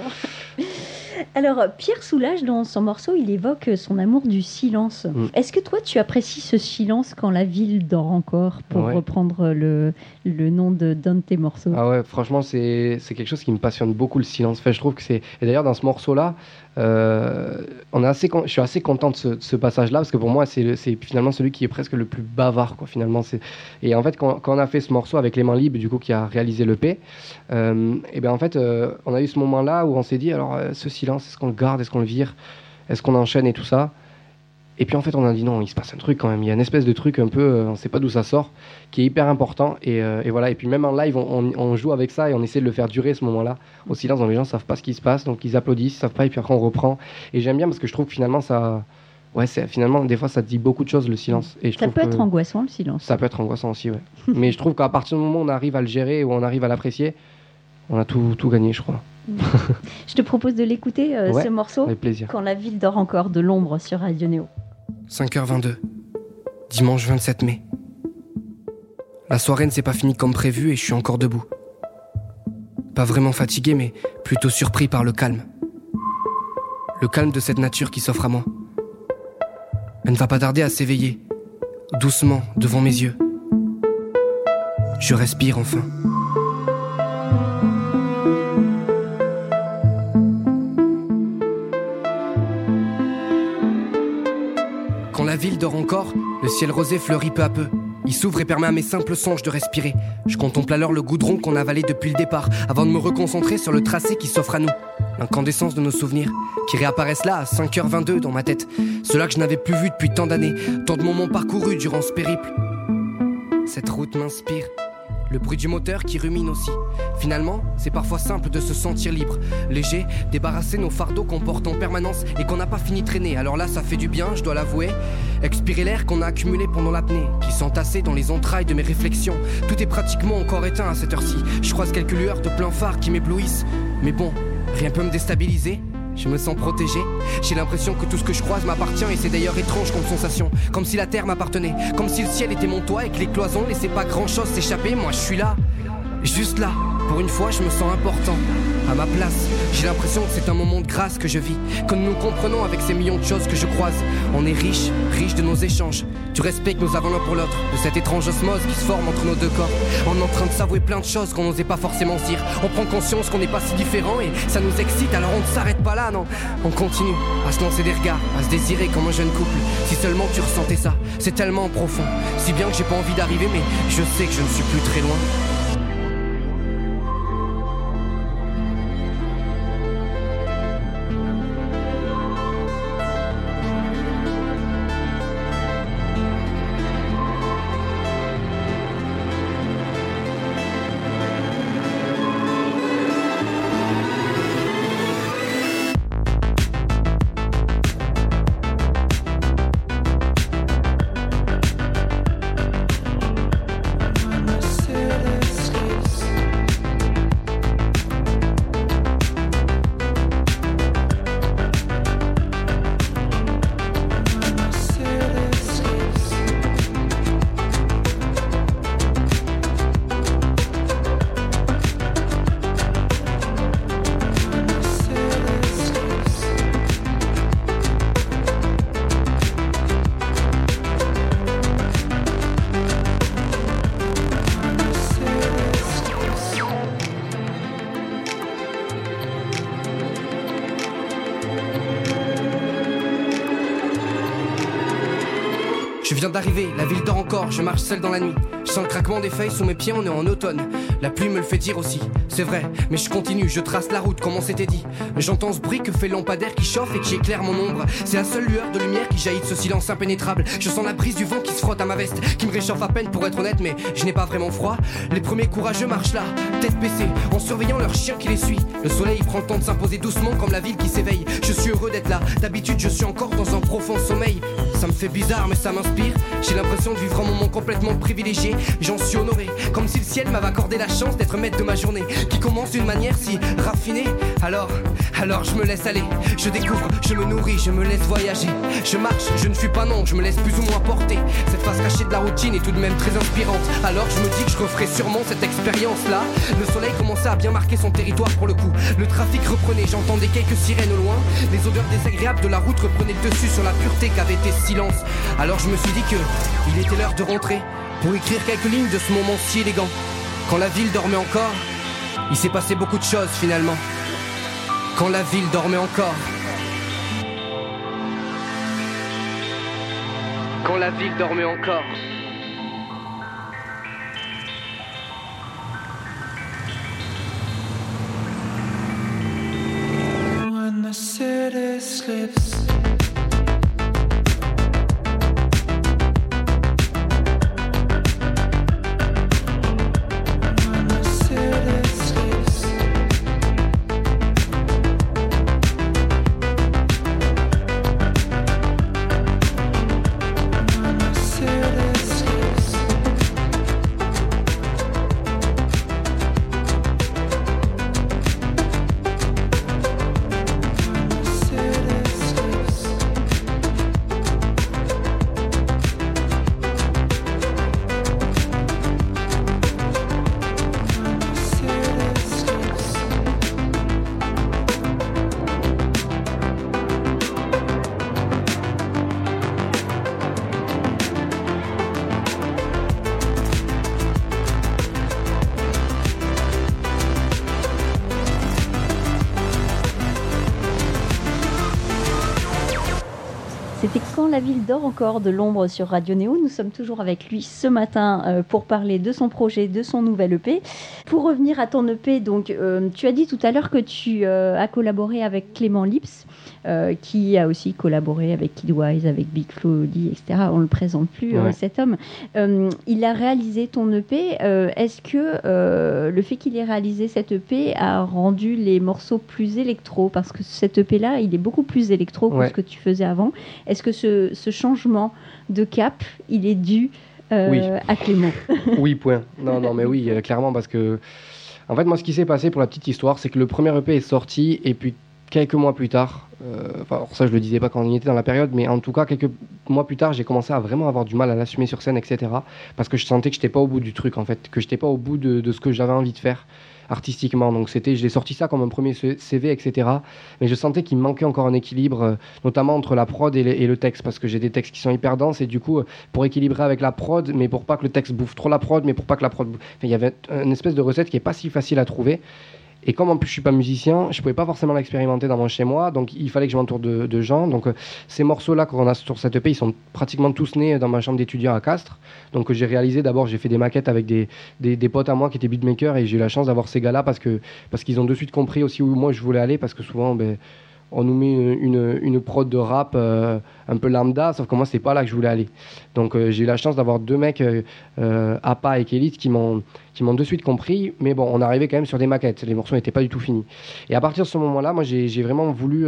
Alors, Pierre Soulages, dans son morceau, il évoque son amour du silence. Mm. Est-ce que toi, tu apprécies ce silence quand la ville dort encore, pour Ouais. reprendre le, le nom de- d'un de tes morceaux Ah ouais, franchement, c'est quelque chose qui me passionne beaucoup le silence. Enfin, je trouve que c'est. Et d'ailleurs, dans ce morceau-là, euh, assez, je suis assez content de ce, de passage-là parce que pour moi, c'est le- finalement celui qui est presque le plus bavard, quoi. Finalement. Et en fait, quand, quand on a fait ce morceau avec les mains libres, du coup, qui a réalisé l'EP, euh, et ben en fait, euh, on a eu ce moment-là où on s'est dit, alors, ce silence, est-ce qu'on le garde, est-ce qu'on le vire, est-ce qu'on enchaîne et tout ça? Et puis en fait, on a dit non, il se passe un truc quand même. Il y a une espèce de truc un peu, euh, on sait pas d'où ça sort, qui est hyper important. Et, euh, et voilà. Et puis même en live, on, on- on joue avec ça et on essaie de le faire durer ce moment-là au silence. Donc les gens savent pas ce qui se passe, donc ils applaudissent, ils savent pas. Et puis après, on reprend. Et j'aime bien parce que je trouve que finalement, ça, ouais, finalement des fois, ça dit beaucoup de choses le silence. Et je Ça peut être angoissant, le silence. ça peut être angoissant aussi, ouais. *laughs* Mais je trouve qu'à partir du moment où on arrive à le gérer ou on arrive à l'apprécier, on a tout, tout gagné, je crois. *laughs* Je te propose de l'écouter, euh, Ouais. ce morceau, Avec plaisir. Quand la ville dort encore, de l'ombre sur Radio Néo. 5h22, dimanche 27 mai. La soirée ne s'est pas finie comme prévu et je suis encore debout. Pas vraiment fatigué, mais plutôt surpris par le calme. Le calme de cette nature qui s'offre à moi. Elle ne va pas tarder à s'éveiller, doucement, devant mes yeux. Je respire enfin. Ville dort encore, le ciel rosé fleurit peu à peu. Il s'ouvre et permet à mes simples songes de respirer. Je contemple alors le goudron qu'on a avalé depuis le départ, avant de me reconcentrer sur le tracé qui s'offre à nous. L'incandescence de nos souvenirs, qui réapparaissent là à 5h22 dans ma tête. Cela que je n'avais plus vu depuis tant d'années, tant de moments parcourus durant ce périple. Cette route m'inspire. Le bruit du moteur qui rumine aussi. Finalement, c'est parfois simple de se sentir libre, léger, débarrasser nos fardeaux qu'on porte en permanence et qu'on n'a pas fini de traîner. Alors là, ça fait du bien, je dois l'avouer. Expirer l'air qu'on a accumulé pendant l'apnée, qui s'entassait dans les entrailles de mes réflexions. Tout est pratiquement encore éteint à cette heure-ci. Je croise quelques lueurs de plein phare qui m'éblouissent. Mais bon, Rien peut me déstabiliser. Je me sens protégé. J'ai l'impression que tout ce que je croise m'appartient et c'est d'ailleurs étrange comme sensation. Comme si la terre m'appartenait. Comme si le ciel était mon toit et que les cloisons laissaient pas grand chose s'échapper. Moi, je suis là. Juste là. Pour une fois, je me sens important. À ma place. J'ai l'impression que c'est un moment de grâce que je vis. Que nous comprenons avec ces millions de choses que je croise. On est riche, riche de nos échanges. Du respect que nous avons l'un pour l'autre. De cette étrange osmose qui se forme entre nos deux corps. On est en train de s'avouer plein de choses qu'on n'osait pas forcément dire. On prend conscience qu'on n'est pas si différents et ça nous excite. Alors on ne s'arrête pas là, non. On continue à se lancer des regards, à se désirer comme un jeune couple. Si seulement tu ressentais ça, c'est tellement profond. Si bien que j'ai pas envie d'arriver, mais je sais que je ne suis plus très loin. D'arriver, la ville dort encore, je marche seul dans la nuit. Je sens le craquement des feuilles sous mes pieds, on est en automne. La pluie me le fait dire aussi, c'est vrai, mais je continue, je trace la route comme on s'était dit. J'entends ce bruit que fait lampadaire qui chauffe et qui éclaire mon ombre. C'est la seule lueur de lumière qui jaillit de ce silence impénétrable. Je sens la brise du vent qui se frotte à ma veste, qui me réchauffe à peine pour être honnête, mais je n'ai pas vraiment froid. Les premiers courageux marchent là, tête baissée, en surveillant leur chien qui les suit. Le soleil prend le temps de s'imposer doucement comme la ville qui s'éveille. Je suis heureux d'être là, d'habitude je suis encore dans un profond sommeil. Ça me fait bizarre, mais ça m'inspire. J'ai l'impression de vivre un moment complètement privilégié. J'en suis honoré, comme si le ciel m'avait accordé la chance d'être maître de ma journée, qui commence d'une manière si raffinée. Alors, alors je me laisse aller, je découvre, je me nourris, je me laisse voyager. Je marche, je ne suis pas non, je me laisse plus ou moins porter. Cette face cachée de la routine est tout de même très inspirante. Alors je me dis que je referai sûrement cette expérience-là. Le soleil commençait à bien marquer son territoire pour le coup. Le trafic reprenait, j'entendais quelques sirènes au loin. Les odeurs désagréables de la route reprenaient le dessus sur la pureté qu'avait été ce silence. Alors je me suis dit que il était l'heure de rentrer pour écrire quelques lignes de ce moment si élégant. Quand la ville dormait encore, il s'est passé beaucoup de choses finalement. Quand la ville dormait encore. Quand la ville dormait encore. city slips. La ville dort encore de l'ombre sur Radio Néo. Nous sommes toujours avec lui ce matin euh, pour parler de son projet, de son nouvel EP. Pour revenir à ton EP, donc, euh, tu as dit tout à l'heure que tu euh, as collaboré avec Clément Lips, euh, qui a aussi collaboré avec Kidwise, avec Big Flo, Oli, etc. On ne le présente plus, Ouais. cet homme. Il a réalisé ton EP. Est-ce que le fait qu'il ait réalisé cet EP a rendu les morceaux plus électro? Parce que cet EP-là, il est beaucoup plus électro que ce que tu faisais avant. Est-ce que ce, ce changement de cap, il est dû euh, Oui. à Clément *laughs* Oui, point. Non, non, mais oui, euh, clairement, parce que En fait, moi, ce qui s'est passé pour la petite histoire, c'est que le premier EP est sorti et puis quelques mois plus tard, euh, enfin, ça je le disais pas quand on y était dans la période, mais en tout cas quelques mois plus tard, j'ai commencé à vraiment avoir du mal à l'assumer sur scène, etc. Parce que je sentais que j'étais pas au bout du truc en fait, que j'étais pas au bout de, de ce que j'avais envie de faire artistiquement. Donc c'était, j'ai sorti ça comme un premier CV, etc. Mais je sentais qu'il manquait encore un équilibre, euh, notamment entre la prod et le, texte, parce que j'ai des textes qui sont hyper denses et du coup, euh, pour équilibrer avec la prod, mais pour pas que le texte bouffe trop la prod, mais pour pas que la prod, il y avait une espèce de recette qui est pas si facile à trouver. Et comme en plus je suis pas musicien, je pouvais pas forcément l'expérimenter dans mon chez moi, donc il fallait que je m'entoure de, gens. Donc euh, ces morceaux-là qu'on a sur cette EP, ils sont pratiquement tous nés dans ma chambre d'étudiant à Castres. Donc euh, j'ai réalisé d'abord, j'ai fait des maquettes avec des, des, des potes à moi qui étaient beatmakers et j'ai eu la chance d'avoir ces gars-là parce que parce qu'ils ont de suite compris aussi où moi je voulais aller parce que souvent ben, on nous met une, une, prod de rap euh, un peu lambda, sauf que moi c'est pas là que je voulais aller. Donc euh, j'ai eu la chance d'avoir deux mecs, euh, euh, Appa et Kelit, qui m'ont de suite compris, mais bon, on arrivait quand même sur des maquettes, les morceaux n'étaient pas du tout finis. Et à partir de ce moment-là, moi j'ai vraiment voulu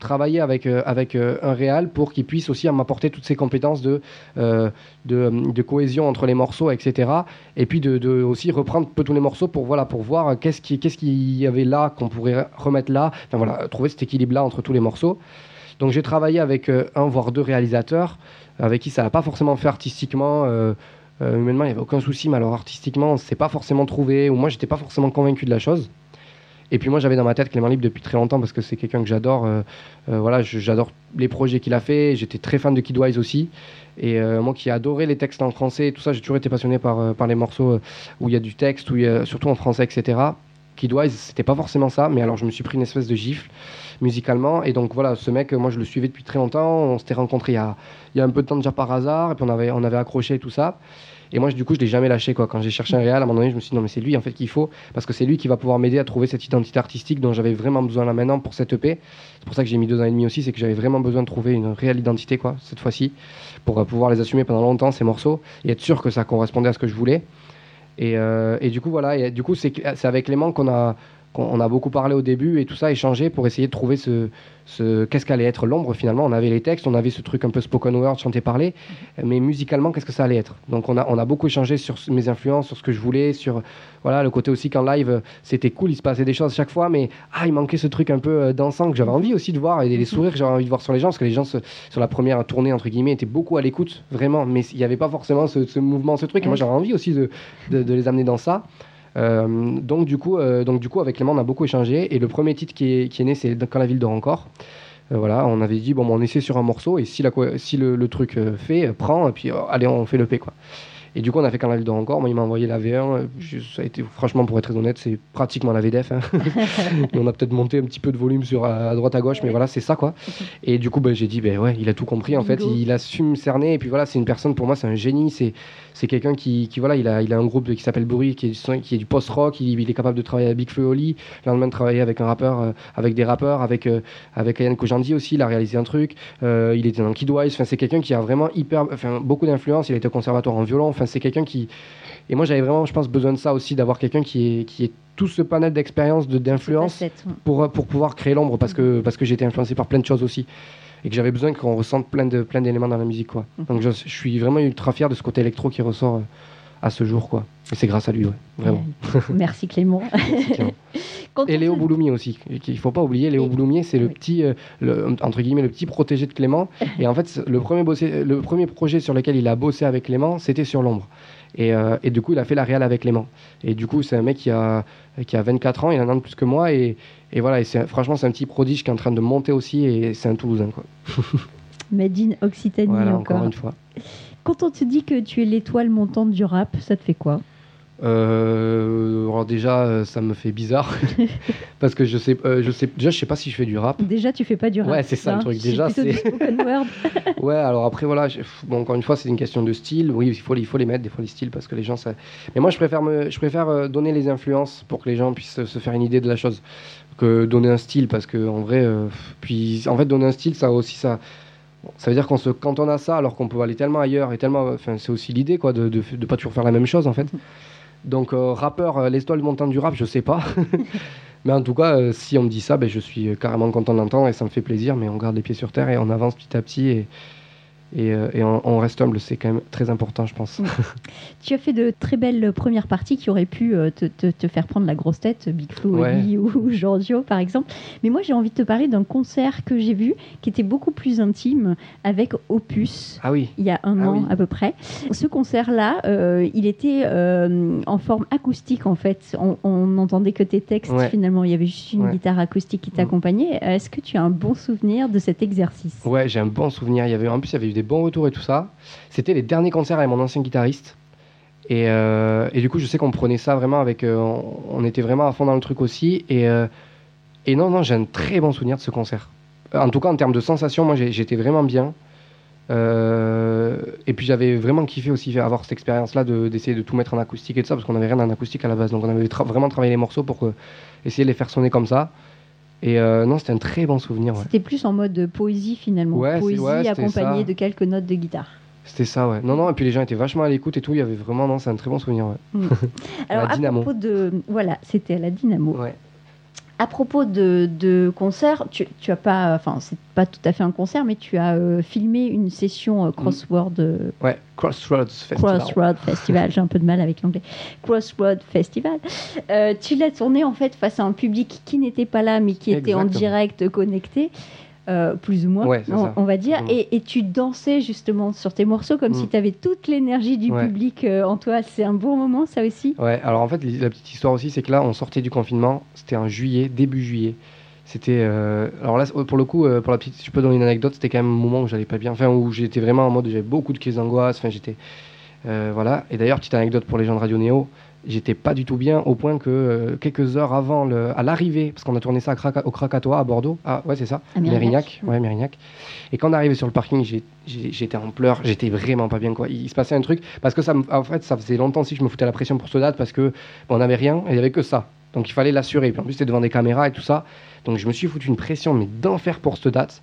travailler avec, euh, avec euh, un réal pour qu'il puisse aussi m'apporter toutes ces compétences de, euh, de, cohésion entre les morceaux, etc. Et puis de, aussi reprendre peu tous les morceaux pour, voilà, pour voir qu'est-ce qui- qu'est-ce qu'il y avait là qu'on pourrait remettre là, enfin voilà, trouver cet équilibre-là entre tous les morceaux. Donc j'ai travaillé avec un voire deux réalisateurs avec qui ça n'a pas forcément fait artistiquement. humainement, il n'y avait aucun souci, mais alors artistiquement, on ne s'est pas forcément trouvé, ou moi, j'étais pas forcément convaincu de la chose. Et puis moi, j'avais dans ma tête Clément Libre depuis très longtemps parce que c'est quelqu'un que j'adore. euh, euh, voilà, j'adore les projets qu'il a fait. J'étais très fan de Kidwise aussi. Et euh, moi qui ai adoré les textes en français et tout ça, j'ai toujours été passionné par, par les morceaux où il y a du texte, où y a, surtout en français, etc. Kidwise, c'était pas forcément ça, mais alors je me suis pris une espèce de gifle musicalement. Et donc voilà, ce mec, moi je le suivais depuis très longtemps. On s'était rencontrés il y, a, y a un peu de temps déjà par hasard, et puis on avait, on avait accroché tout ça. Et moi, du coup, je l'ai jamais lâché. Quoi. Quand j'ai cherché un réal, à un moment donné, je me suis dit, non, mais c'est lui en fait qu'il faut, parce que c'est lui qui va pouvoir m'aider à trouver cette identité artistique dont j'avais vraiment besoin là maintenant pour cette EP. C'est pour ça que j'ai mis deux ans et demi aussi, c'est que j'avais vraiment besoin de trouver une réelle identité, quoi, cette fois-ci, pour euh, pouvoir les assumer pendant longtemps, ces morceaux, et être sûr que ça correspondait à ce que je voulais. Et, euh, et du coup, voilà, et du coup, c'est avec Clément qu'on a, qu'on on a beaucoup parlé au début et tout ça, échangé pour essayer de trouver ce, ce qu'est-ce qu'allait être l'ombre finalement. On avait les textes, on avait ce truc un peu spoken word, chanter parler, mais musicalement, qu'est-ce que ça allait être? Donc on a, on a beaucoup échangé sur mes influences, sur ce que je voulais, sur voilà le côté aussi qu'en live, c'était cool, il se passait des choses chaque fois, mais ah, il manquait ce truc un peu euh, dansant que j'avais envie aussi de voir et les sourires que j'avais envie de voir sur les gens, parce que les gens se- sur la première tournée entre guillemets étaient beaucoup à l'écoute, vraiment, mais il n'y avait pas forcément ce, ce mouvement, ce truc. Et moi j'avais envie aussi de, de, de les amener dans ça. Euh, donc, du coup, euh, donc du coup, avec Clément, on a beaucoup échangé. Et le premier titre qui est, né, c'est Quand la ville dort encore. Euh, voilà, on avait dit, bon, on essaie sur un morceau, et si, la, si le, le truc fait, prend, et puis euh, allez, on fait le P, quoi. Et du coup, on a fait ville dort encore. Moi, il m'a envoyé la V1. euh, je- ça a été, franchement, pour être très honnête, c'est pratiquement la VDF. hein. *laughs* on a peut-être monté un petit peu de volume sur à, à droite, à gauche, mais voilà, c'est ça, quoi. Et du coup, bah, j'ai dit, ben ouais, il a tout compris, en fait. Il, il a su me cerner, et puis voilà, c'est une personne, pour moi, c'est un génie. C'est c'est quelqu'un qui, qui, voilà, il a, il a un groupe de- qui s'appelle Bruit, qui est, du qui est du post-rock. Il, il est capable de travailler avec Big Flo et Oli. Le lendemain, de travailler avec un rappeur, euh, avec des rappeurs, avec, euh, avec Yann Kojandi aussi. Il a réalisé un truc. Euh, il était dans Kidwise. Enfin, c'est quelqu'un qui a vraiment hyper, enfin, beaucoup d'influence. Il a été au conservatoire en violon. Enfin, c'est quelqu'un qui. Et moi, j'avais vraiment, je pense, besoin de ça aussi, d'avoir quelqu'un qui est, qui est tout ce panel d'expérience, de- d'influence pour, pour pouvoir créer l'ombre parce que, parce que j'ai été influencé par plein de choses aussi et que j'avais besoin qu'on ressente plein de plein d'éléments dans la musique quoi. Mhm. Donc je, je suis vraiment ultra fier de ce côté électro qui ressort euh, à ce jour quoi. Et c'est grâce à lui ouais, vraiment. Merci Clément. *laughs* *laughs* Et Léo Bouloumier aussi, qu'il faut pas oublier. Léo Et- Bouloumier, c'est le petit, euh, le, entre guillemets, le petit protégé de Clément. Et en fait, le premier, bossé, le premier projet sur lequel il a bossé avec Clément, c'était sur l'ombre. Et, euh, et du coup, il a fait la réal avec Clément. Et du coup, c'est un mec qui a, qui a 24 ans, il en a un de plus que moi. Et, et voilà, et franchement, c'est un petit prodige qui est en train de monter aussi. Et c'est un Toulousain, quoi. *laughs* Made in Occitanie Voilà, encore. encore une fois. Quand on te dit que tu es l'étoile montante du rap, ça te fait quoi? Euh, alors déjà, euh, ça me fait bizarre. *laughs* parce que je sais, euh, je sais, déjà, je sais pas si je fais du rap. Déjà, tu fais pas du rap. Ouais, c'est ça, le hein? truc. Déjà, c'est-. *laughs* *laughs* Ouais, alors après, voilà, je- bon, encore une fois, c'est une question de style. Oui, il faut, il faut les mettre, des fois, les styles, parce que les gens, ça... Mais moi, je préfère, me, je préfère euh, donner les influences pour que les gens puissent se faire une idée de la chose, que donner un style, parce que, en vrai, euh, puis, en fait, donner un style, ça a aussi, ça... Ça veut dire qu'on se cantonne à ça, alors qu'on peut aller tellement ailleurs, et tellement... Enfin, c'est aussi l'idée, quoi, de, de pas toujours faire la même chose, en fait. Donc, euh, rappeur, euh, l'étoile montante du rap, je sais pas. *laughs* Mais en tout cas, euh, si on me dit ça, ben, je suis euh, carrément content d'entendre et ça me fait plaisir. Mais on garde les pieds sur terre et on avance petit à petit. Et, Et, euh, et on, on reste humble, c'est quand même très important, je pense. *laughs* Tu as fait de très belles premières parties qui auraient pu euh, te, te- te faire prendre la grosse tête, Big Flo Ouais. Ou, *laughs* ou Giorgio par exemple. Mais moi j'ai envie de te parler d'un concert que j'ai vu qui était beaucoup plus intime avec Opus. Ah oui, Il y a un Ah an oui. à peu près. Ce concert-là, euh, il était euh, en forme acoustique en fait. On, n'entendait que tes textes Ouais. finalement. Il y avait juste une Ouais. guitare acoustique qui Mm. t'accompagnait. Est-ce que tu as un bon souvenir de cet exercice? Ouais, j'ai un bon souvenir. Il y avait, en plus, il y avait eu des bons retours et tout ça. C'était les derniers concerts avec mon ancien guitariste. Et, euh, du coup, je sais qu'on prenait ça vraiment avec. euh, on, était vraiment à fond dans le truc aussi. Et, euh, et non, non, j'ai un très bon souvenir de ce concert. En tout cas, en termes de sensations, moi, j'étais vraiment bien. Et puis j'avais vraiment kiffé aussi avoir cette expérience-là de- d'essayer de, tout mettre en acoustique et tout ça, parce qu'on n'avait rien en acoustique à la base. Donc on avait vraiment travaillé les morceaux pour essayer de les faire sonner comme ça. Et euh, non, c'était un très bon souvenir. Ouais. C'était plus en mode poésie finalement. Ouais, poésie ouais, accompagnée de quelques notes de guitare. C'était ça, ouais. Non, non, et puis les gens étaient vachement à l'écoute et tout. Il y avait vraiment, non, c'est un très bon souvenir, ouais. *laughs* Alors la à Dynamo. propos de voilà, c'était à la Dynamo. Ouais. À propos de, de concert, tu, tu as pas, enfin c'est pas tout à fait un concert, mais tu as euh, filmé une session euh, crossword, euh, Ouais, Crossroads Festival. Crossroad Festival. J'ai un peu de mal avec l'anglais. Crossroad Festival. Tu l'as tourné en fait face à un public qui n'était pas là, mais qui était en direct connecté. Euh, plus ou moins, Ouais, on, va dire, Exactement. et, et tu dansais justement sur tes morceaux comme Mm. si tu avais toute l'énergie du Ouais. public euh, en toi. C'est un bon moment, ça aussi. Ouais, alors en fait, la petite histoire aussi, c'est que là, on sortait du confinement. C'était en juillet, début juillet. C'était. euh, Alors là, pour le coup, pour la petite. Si je peux donner une anecdote, c'était quand même un moment où j'allais pas bien. Enfin, où j'étais vraiment en mode. J'avais beaucoup de crises d'angoisse. Enfin, j'étais. voilà. Et d'ailleurs, petite anecdote pour les gens de Radio Néo. J'étais pas du tout bien au point que euh, quelques heures avant le, à l'arrivée, parce qu'on a tourné ça à au Krakatoa à Bordeaux. Ah ouais c'est ça. À Mérignac. Mérignac. Ouais Mérignac. Et quand on est arrivé sur le parking, j'étais en pleurs. J'étais vraiment pas bien quoi. Il se passait un truc parce que ça, en fait, ça faisait longtemps aussi que je me foutais la pression pour ce date parce que on n'avait rien et il y avait que ça. Donc il fallait l'assurer. Puis en plus c'était devant des caméras et tout ça. Donc je me suis foutu une pression mais d'enfer pour cette date.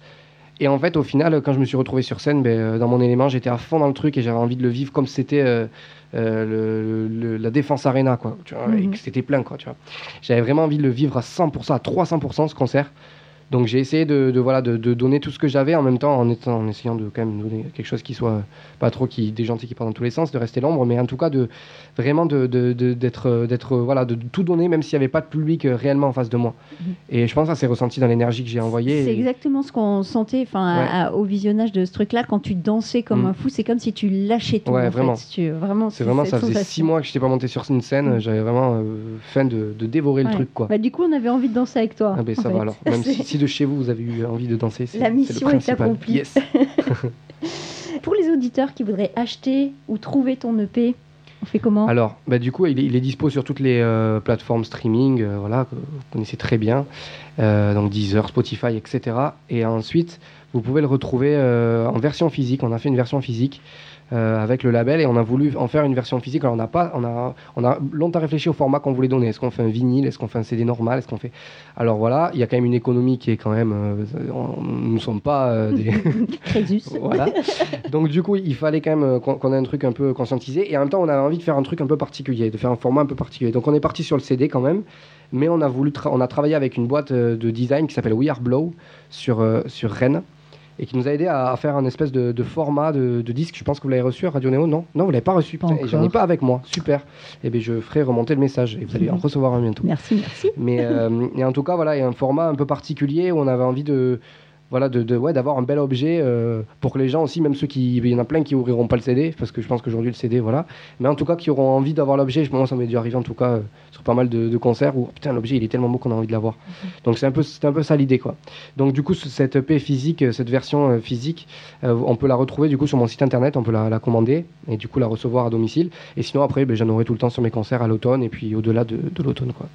Et en fait, au final, quand je me suis retrouvé sur scène, ben, euh, dans mon élément, j'étais à fond dans le truc et j'avais envie de le vivre comme si c'était euh, euh, le- le- la Défense Arena, quoi. Tu vois, et Mhm. que c'était plein, quoi. Tu vois. J'avais vraiment envie de le vivre à 100%, à 300% ce concert. Donc j'ai essayé de, de, voilà, de, de donner tout ce que j'avais en même temps en, étant, en essayant de quand même donner quelque chose qui soit pas trop qui déjanté qui part dans tous les sens, de rester l'ombre, mais en tout cas de vraiment de, de- de- d'être euh, euh, voilà de tout donner même s'il n'y avait pas de public euh, réellement en face de moi. Mhm. Et je pense que ça s'est ressenti dans l'énergie que j'ai envoyée. C'est et- exactement ce qu'on sentait enfin, Ouais. au visionnage de ce truc-là. Quand tu dansais comme Mm. un fou, c'est comme si tu lâchais tout. Ouais, en vraiment. Fait. Tu, vraiment C'est vraiment, ça faisait six mois que je n'étais pas monté sur une scène, Mm. j'avais vraiment euh, faim de, de dévorer Ouais. le truc quoi. Bah, du coup, on avait envie de danser avec toi. Ah ben en ça fait. va alors. Même *laughs* si, De chez vous vous avez eu envie de danser, La mission est accomplie. Yes. *laughs* Pour les auditeurs qui voudraient acheter ou trouver ton EP, on fait comment? Alors, bah, du coup, il est, il est dispo sur toutes les euh, plateformes streaming, euh, voilà, que vous connaissez très bien, euh, donc Deezer, Spotify, etc. Et ensuite, vous pouvez le retrouver en version physique. On a fait une version physique euh, avec le label et on a voulu en faire une version physique. Alors, on n'a pas, on a, on a longtemps réfléchi au format qu'on voulait donner. Est-ce qu'on fait un vinyle? Est-ce qu'on fait un CD normal? Est-ce qu'on fait Alors voilà, il y a quand même une économie qui est quand même, euh, on- nous ne sommes pas euh, des *laughs* Crésus. *laughs* voilà. Donc du coup, il fallait quand même euh, qu'on qu'on ait un truc un peu conscientisé. Et en même temps, on avait envie de faire un truc un peu particulier, de faire un format un peu particulier. Donc on est parti sur le CD quand même. Mais on a, voulu tra- on a travaillé avec une boîte euh, de design qui s'appelle We Are Blow sur, euh, sur Rennes. Et qui nous a aidé à, à faire un espèce de, de format de, de disque. Je pense que vous l'avez reçu à Radio Néo, non? Non, vous l'avez pas reçu. Pas et j'en ai pas avec moi. Super. Et bien, je ferai remonter le message. Et vous allez en recevoir un bientôt. Merci, merci. Mais euh, et en tout cas, voilà, il y a un format un peu particulier où on avait envie de, voilà, de, de- ouais, d'avoir un bel objet euh, pour que les gens aussi, même ceux qui, il y en a plein qui ouvriront pas le CD, parce que je pense qu'aujourd'hui le CD, voilà, mais en tout cas qui auront envie d'avoir l'objet. Je- Moi, ça m'est dû arriver en tout cas euh, sur pas mal de, de concerts où putain l'objet il est tellement beau qu'on a envie de l'avoir. Donc c'est un peu, c'est un peu ça l'idée quoi. Donc du coup, ce- cette EP physique, euh, cette version euh, physique, on peut la retrouver du coup sur mon site internet, on peut la, la commander et du coup la recevoir à domicile. Et sinon après, ben, j'en aurai tout le temps sur mes concerts à l'automne et puis au-delà de, de l'automne quoi.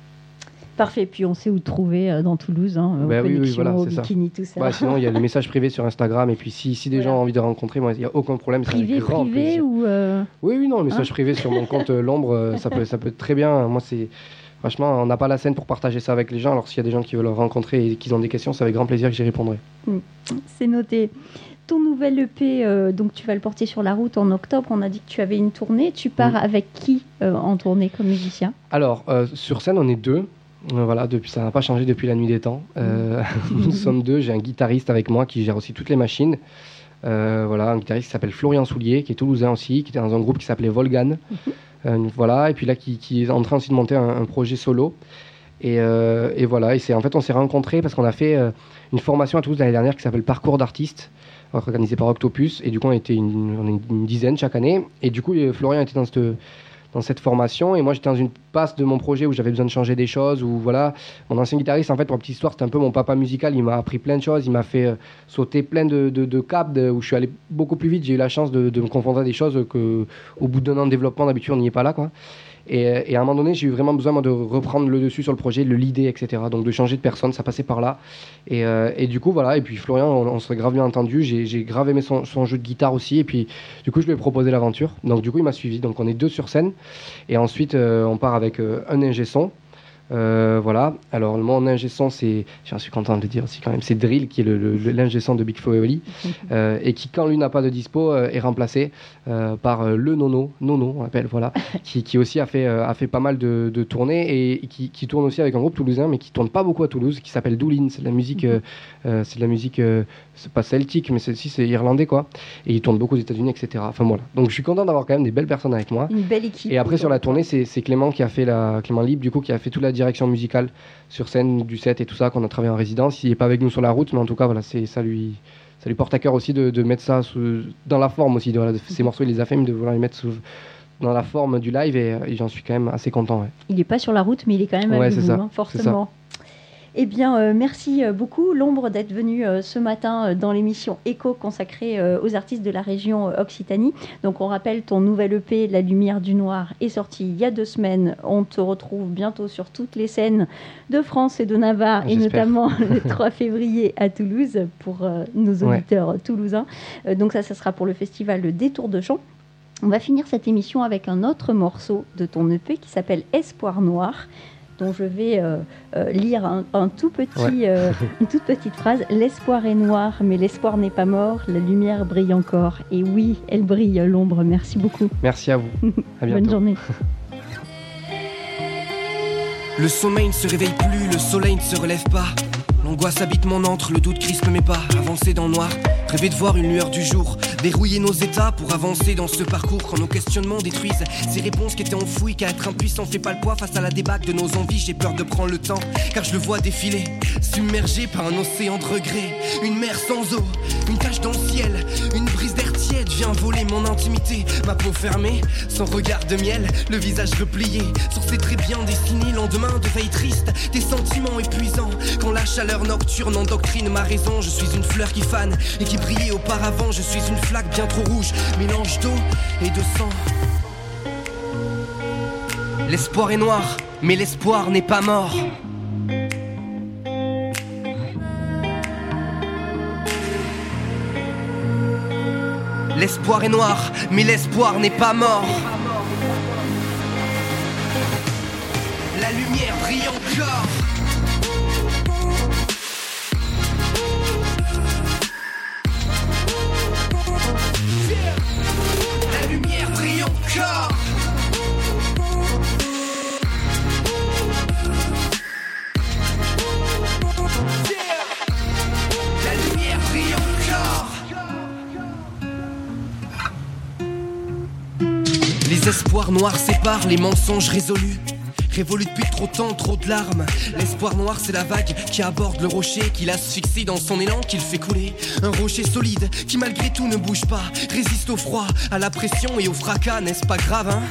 Parfait. Puis on sait où te trouver euh, dans Toulouse, hein, aux Bah oui, oui, voilà, au c'est ça. bikini, tout ça. Ouais, sinon, il y a les messages privés sur Instagram. Et puis, si, si des Voilà. gens ont envie de rencontrer, moi, il n'y a aucun problème. privé, grand privé plaisir. ou euh, Oui, oui, non, le message privé sur mon compte euh, L'Ombre, euh, ça peut, ça peut être très bien. Moi, c'est. Franchement, on n'a pas la scène pour partager ça avec les gens. Alors, s'il y a des gens qui veulent le rencontrer et qui ont des questions, c'est avec grand plaisir que j'y répondrai. c'est noté. Ton nouvel EP, euh, donc tu vas le porter sur la route en octobre. On a dit que tu avais une tournée. Tu pars Mm. avec qui euh, en tournée comme musicien? Alors, euh, sur scène, on est deux. Euh, voilà, depuis, ça n'a pas changé depuis la nuit des temps. Euh, *laughs* nous sommes deux. J'ai un guitariste avec moi qui gère aussi toutes les machines. Euh, voilà, un guitariste qui s'appelle Florian Soulier, qui est toulousain aussi, qui était dans un groupe qui s'appelait Volgan. *laughs* Euh, voilà, et puis là, qui, qui est en train aussi de monter un, un projet solo. Et, et voilà, et c'est en fait, on s'est rencontrés parce qu'on a fait une formation à Toulouse l'année dernière qui s'appelle Parcours d'artistes, organisée par Octopus. Et du coup, on était une, on est une dizaine chaque année. Et du coup, Florian était dans cette, dans cette formation. Et moi, j'étais dans une passe de mon projet où j'avais besoin de changer des choses. Où voilà, mon ancien guitariste, en fait, pour la petite histoire, c'était un peu mon papa musical. Il m'a appris plein de choses. Il m'a fait euh, sauter plein de, de, de où je suis allé beaucoup plus vite. J'ai eu la chance de, de me confronter à des choses que, au bout d'un an de développement, d'habitude, on n'y est pas là, quoi. Et, euh, et à un moment donné, j'ai eu vraiment besoin de reprendre le dessus sur le projet, de le etc. Donc de changer de personne, ça passait par là. Et, euh, et du coup, voilà. Et puis Florian, on, on s'est grave bien entendu. J'ai grave aimé son, jeu de guitare aussi. Et puis, du coup, je lui ai proposé l'aventure. Donc, du coup, il m'a suivi. Donc, on est deux sur scène. Et ensuite, euh, on part avec un ingé son. Euh, voilà. Alors, mon ingé son, c'est, j'en suis content de le dire aussi quand même, c'est Drill qui est l'ingé son de Big Flo et Oli. *laughs* euh, et qui, quand lui n'a pas de dispo, euh, est remplacé par le Nono, Nono, on l'appelle, voilà, *laughs* qui, qui aussi a fait, a fait pas mal de, de tournées et qui, qui tourne aussi avec un groupe toulousain, mais qui tourne pas beaucoup à Toulouse, qui s'appelle Doulin. C'est de la musique, euh, c'est de la musique, c'est pas celtique, mais si c'est irlandais quoi. Et il tourne beaucoup aux États-Unis, etc. Enfin voilà. Donc je suis content d'avoir quand même des belles personnes avec moi. Une belle équipe. Et après sur la tournée, c'est c'est Clément qui a fait la Clément Libre du coup qui a fait toute la direction musicale sur scène du set et tout ça qu'on a travaillé en résidence. Il est pas avec nous sur la route, mais en tout cas voilà, c'est ça lui ça lui porte à cœur aussi de, de mettre ça sous- dans la forme aussi. De, voilà, de- *laughs* ces morceaux, il les a fait, mais de vouloir les mettre sous- dans la forme du live et, et j'en suis quand même assez content. ouais. Il n'est pas sur la route, mais il est quand même avec ça, hein, forcément. Eh bien, euh, merci euh, beaucoup, L'ombre, d'être venu euh, ce matin dans l'émission Echo consacrée aux artistes de la région Occitanie. Donc, on rappelle, ton nouvel EP, La Lumière du Noir, est sorti il y a deux semaines. On te retrouve bientôt sur toutes les scènes de France et de Navarre, et notamment *laughs* le 3 février à Toulouse pour nos Ouais. auditeurs toulousains. Donc, ça, ça sera pour le festival Le Détour de Champ. On va finir cette émission avec un autre morceau de ton EP qui s'appelle Espoir Noir, dont je vais euh, euh, lire un, un tout petit, Ouais. euh, une toute petite phrase. L'espoir est noir, mais l'espoir n'est pas mort, la lumière brille encore. Et oui, elle brille, l'ombre. Merci beaucoup. Merci à vous. *laughs* À bientôt. Bonne journée. Le sommeil ne se réveille plus, le soleil ne se relève pas. L'angoisse habite mon antre, le doute crispe mes pas. Avancer dans le noir, rêver de voir une lueur du jour. Verrouiller nos états pour avancer dans ce parcours quand nos questionnements détruisent ces réponses qui étaient enfouies. Car être impuissant fait pas le poids face à la débâcle de nos envies. J'ai peur de prendre le temps, car je le vois défiler. Submergé par un océan de regrets, une mer sans eau, une tache dans le ciel, une brise d'air vient mon intimité. Ma peau fermée, sans regard de miel, le visage replié sur ses traits bien dessinés. Lendemain de veille triste, des sentiments épuisants. Quand la chaleur nocturne endoctrine ma raison, je suis une fleur qui fane et qui brillait auparavant. Je suis une flaque bien trop rouge, mélange d'eau et de sang. L'espoir est noir, mais l'espoir n'est pas mort. L'espoir est noir, mais l'espoir n'est pas mort. La lumière brille encore. La lumière brille encore. Les espoirs noirs séparent les mensonges résolus. Révolu depuis trop de temps, trop de larmes. L'espoir noir, c'est la vague qui aborde le rocher, qui l'asphyxie dans son élan, qui le fait couler. Un rocher solide qui, malgré tout, ne bouge pas, résiste au froid, à la pression et au fracas, n'est-ce pas grave, hein?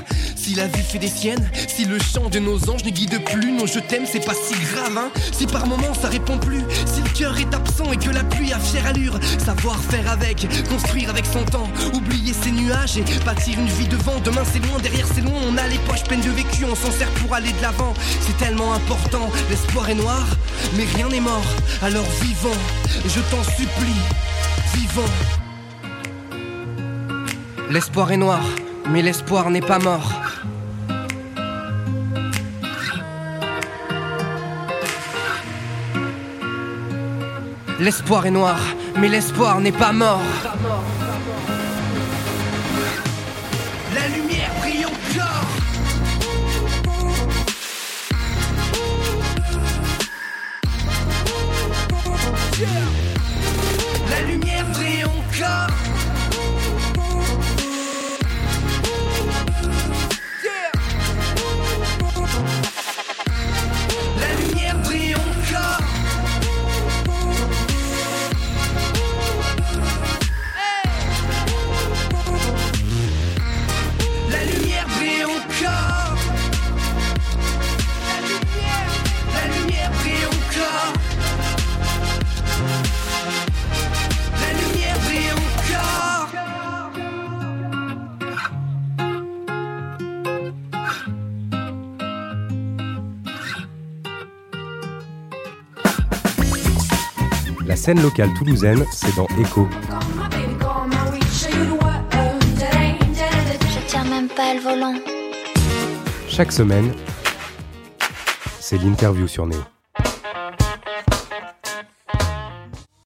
Si la vie fait des siennes, si le chant de nos anges ne guide plus nos je t'aime, c'est pas si grave, hein Si par moments ça répond plus, si le cœur est absent et que la pluie a fière allure, savoir faire avec, construire avec son temps, oublier ses nuages et bâtir une vie devant. Demain c'est loin, derrière c'est loin, on a les poches pleines de vécu, on s'en sert pour aller de l'avant. C'est tellement important, l'espoir est noir, mais rien n'est mort. Alors vivons, je t'en supplie, vivons. L'espoir est noir, mais l'espoir n'est pas mort. L'espoir est noir, mais l'espoir n'est pas mort. Scène locale toulousaine, c'est dans Echo. Je tiens même pas le volant. Chaque semaine, c'est l'interview sur Néo.